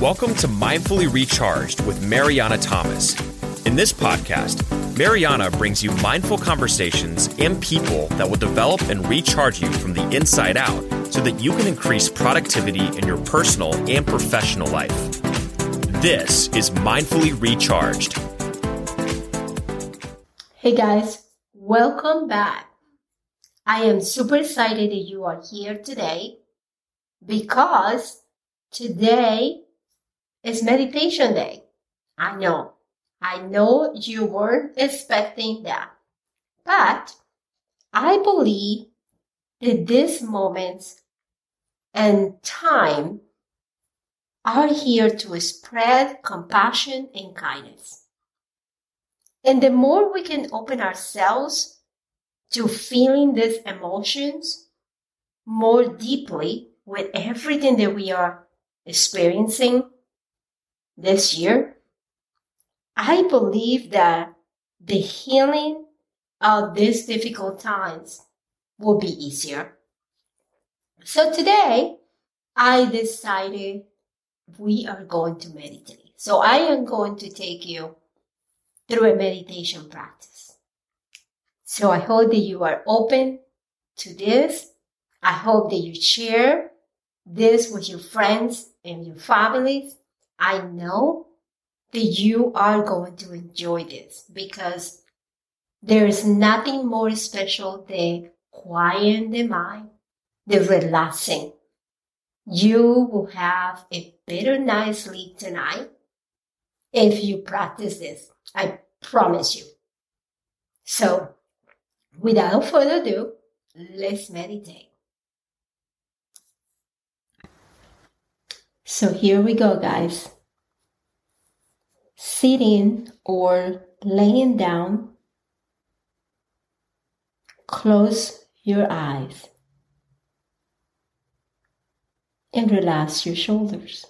Welcome to Mindfully Recharged with Mariana Thomas. In this podcast, Mariana brings you mindful conversations and people that will develop and recharge you from the inside out so that you can increase productivity in your personal and professional life. This is Mindfully Recharged. Hey guys, welcome back. I am super excited that you are here today because today is meditation day. I know. I know you weren't expecting that. But I believe that these moments and time are here to spread compassion and kindness. And the more we can open ourselves to feeling these emotions more deeply with everything that we are experiencing this year, I believe that the healing of these difficult times will be easier. So today, I decided we are going to meditate. So I am going to take you through a meditation practice. So I hope that you are open to this. I hope that you share this with your friends and your families. I know that you are going to enjoy this because there is nothing more special than quiet the mind, the relaxing. You will have a better night's sleep tonight if you practice this. I promise you. So, without further ado, let's meditate. So here we go, guys. Sitting or laying down, close your eyes and relax your shoulders.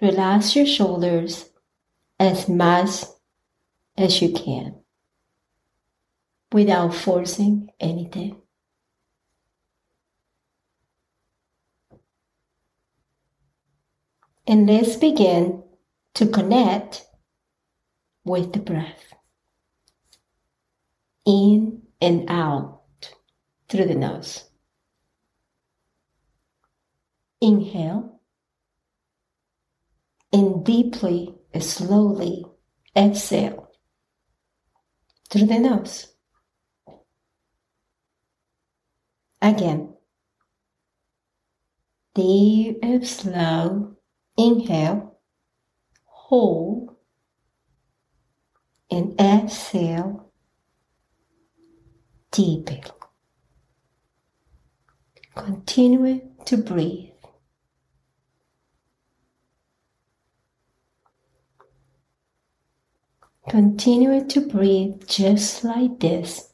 Relax your shoulders as much as you can without forcing anything. And let's begin to connect with the breath. In and out through the nose. Inhale and deeply, slowly exhale through the nose. Again, deep and slow Inhale, hold, and exhale deeply. Continue to breathe. Continue to breathe just like this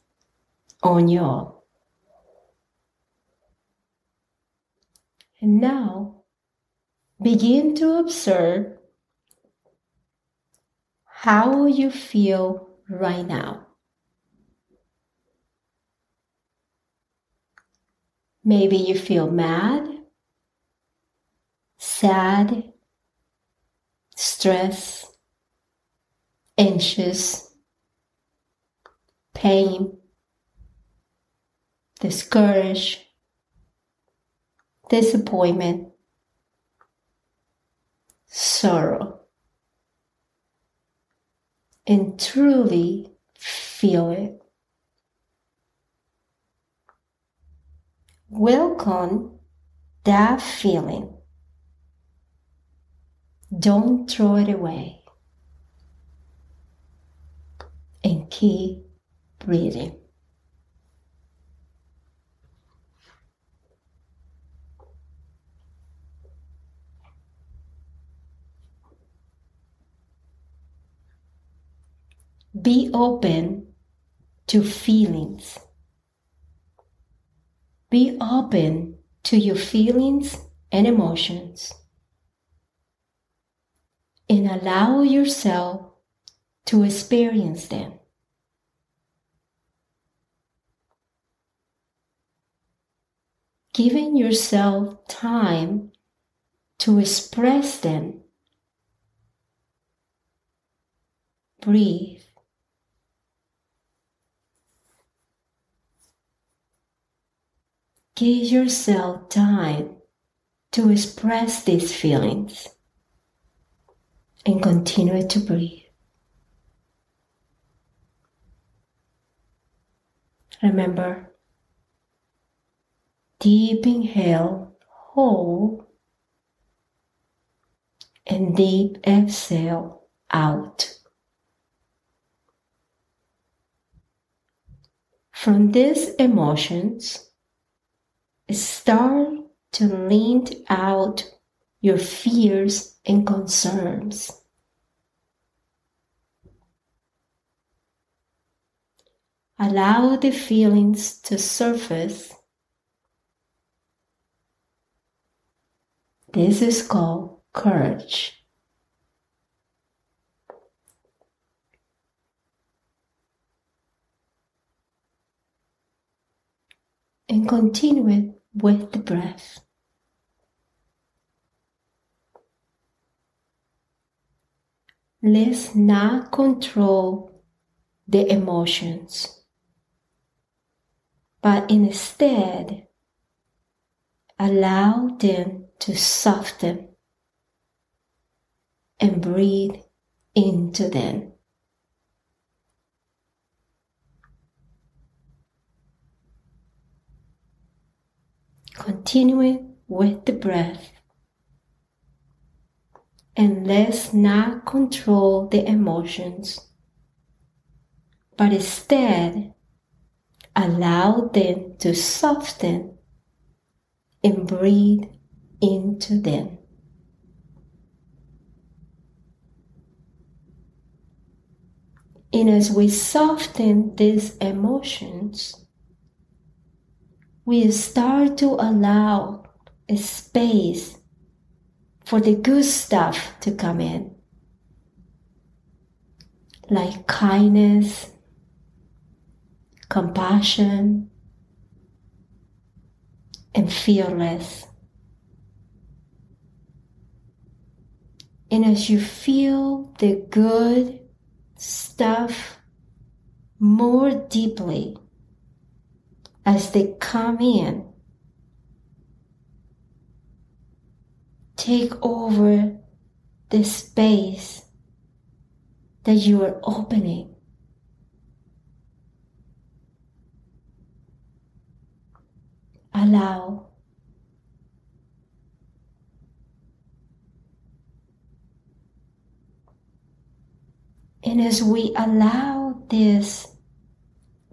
on your own. And now Begin to observe how you feel right now. Maybe you feel mad, sad, stress, anxious, pain, discouraged, disappointment, sorrow and truly feel it. Welcome that feeling. Don't throw it away. And keep breathing. Be open to feelings. Be open to your feelings and emotions. And allow yourself to experience them. giving yourself time to express them. Breathe. Give yourself time to express these feelings and continue to breathe. Remember, deep inhale, hold, and deep exhale out. From these emotions, start to lean out your fears and concerns. Allow the feelings to surface. This is called courage. And continue with the breath. Let's not control the emotions, but instead allow them to soften and breathe into them. Continuing with the breath. And let's not control the emotions, but instead allow them to soften and breathe into them. And as we soften these emotions, we start to allow a space for the good stuff to come in, like kindness, compassion, and fearless. And as you feel the good stuff more deeply as they come in. Take over the space that you are opening. Allow And as we allow this,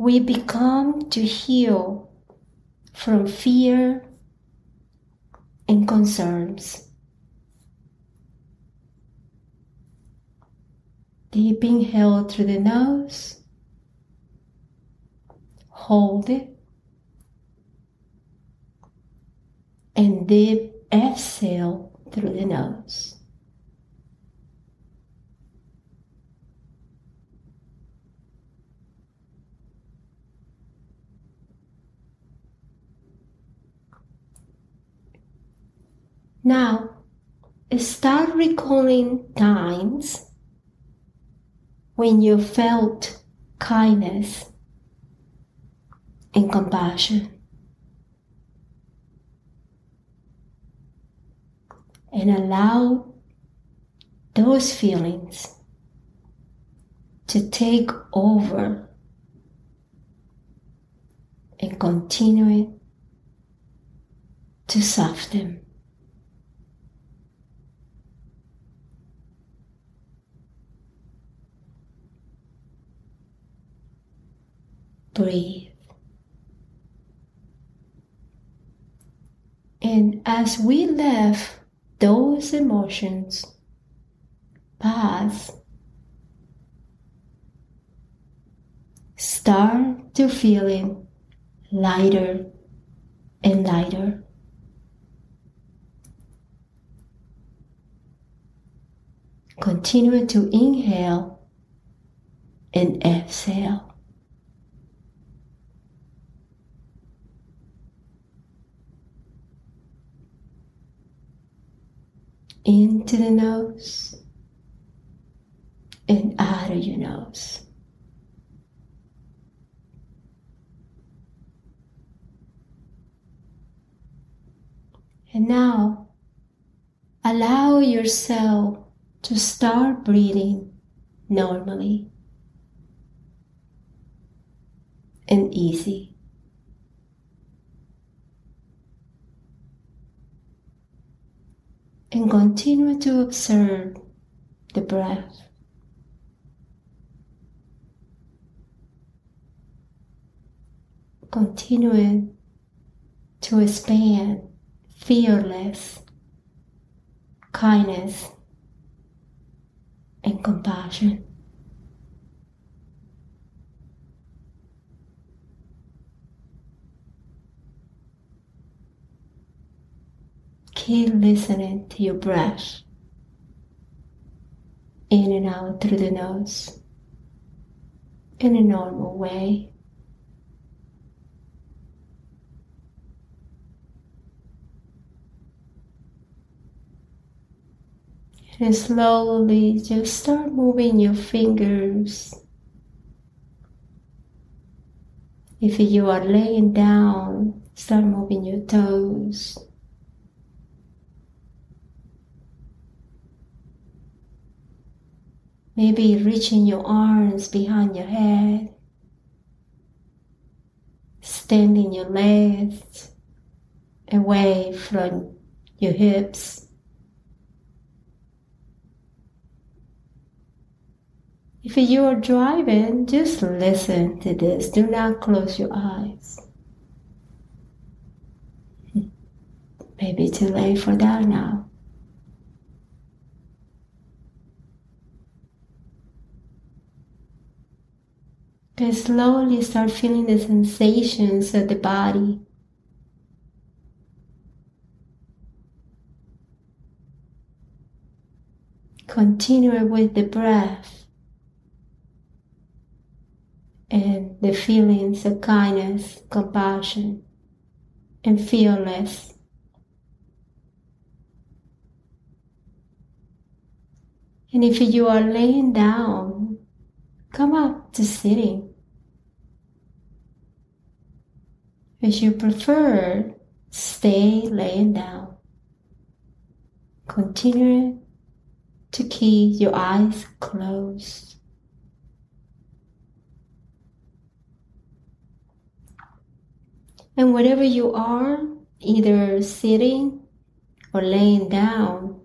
we become to heal from fear and concerns. Deep inhale through the nose, hold it, and deep exhale through the nose. Now, start recalling times when you felt kindness and compassion. And allow those feelings to take over and continue to soften. Breathe. And as we let those emotions pass, start to feeling lighter and lighter. Continue to inhale and exhale. Into the nose and out of your nose. And now allow yourself to start breathing normally and easy. And continue to observe the breath. Continuing to expand fearless, kindness, and compassion. Keep listening to your breath in and out through the nose in a normal way. And slowly just start moving your fingers. If you are laying down, start moving your toes. Maybe reaching your arms behind your head, standing your legs away from your hips. If you are driving, just listen to this. Do not close your eyes. Maybe too late for that now. And slowly start feeling the sensations of the body. Continue with the breath and the feelings of kindness, compassion, and fearless. And if you are laying down, come up to sitting. As you prefer, stay laying down. Continue to keep your eyes closed. And wherever you are, either sitting or laying down,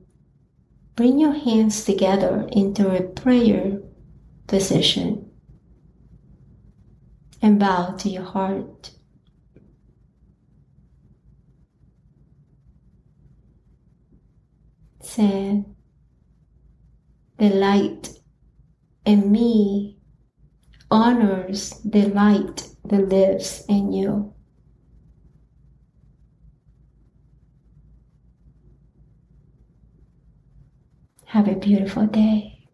bring your hands together into a prayer position and bow to your heart. Say, the light in me honors the light that lives in you. Have a beautiful day.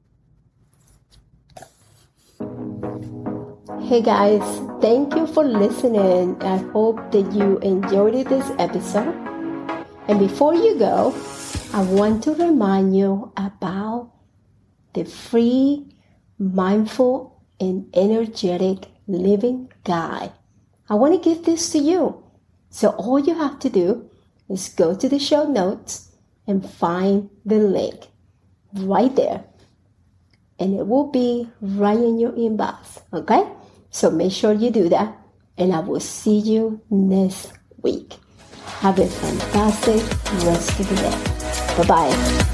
Hey guys, thank you for listening. I hope that you enjoyed this episode. And before you go, I want to remind you about the free, mindful, and energetic living guide. I want to give this to you. So all you have to do is go to the show notes and find the link right there. And it will be right in your inbox. Okay? So make sure you do that. And I will see you next week. Have a fantastic rest of the day. Bye bye.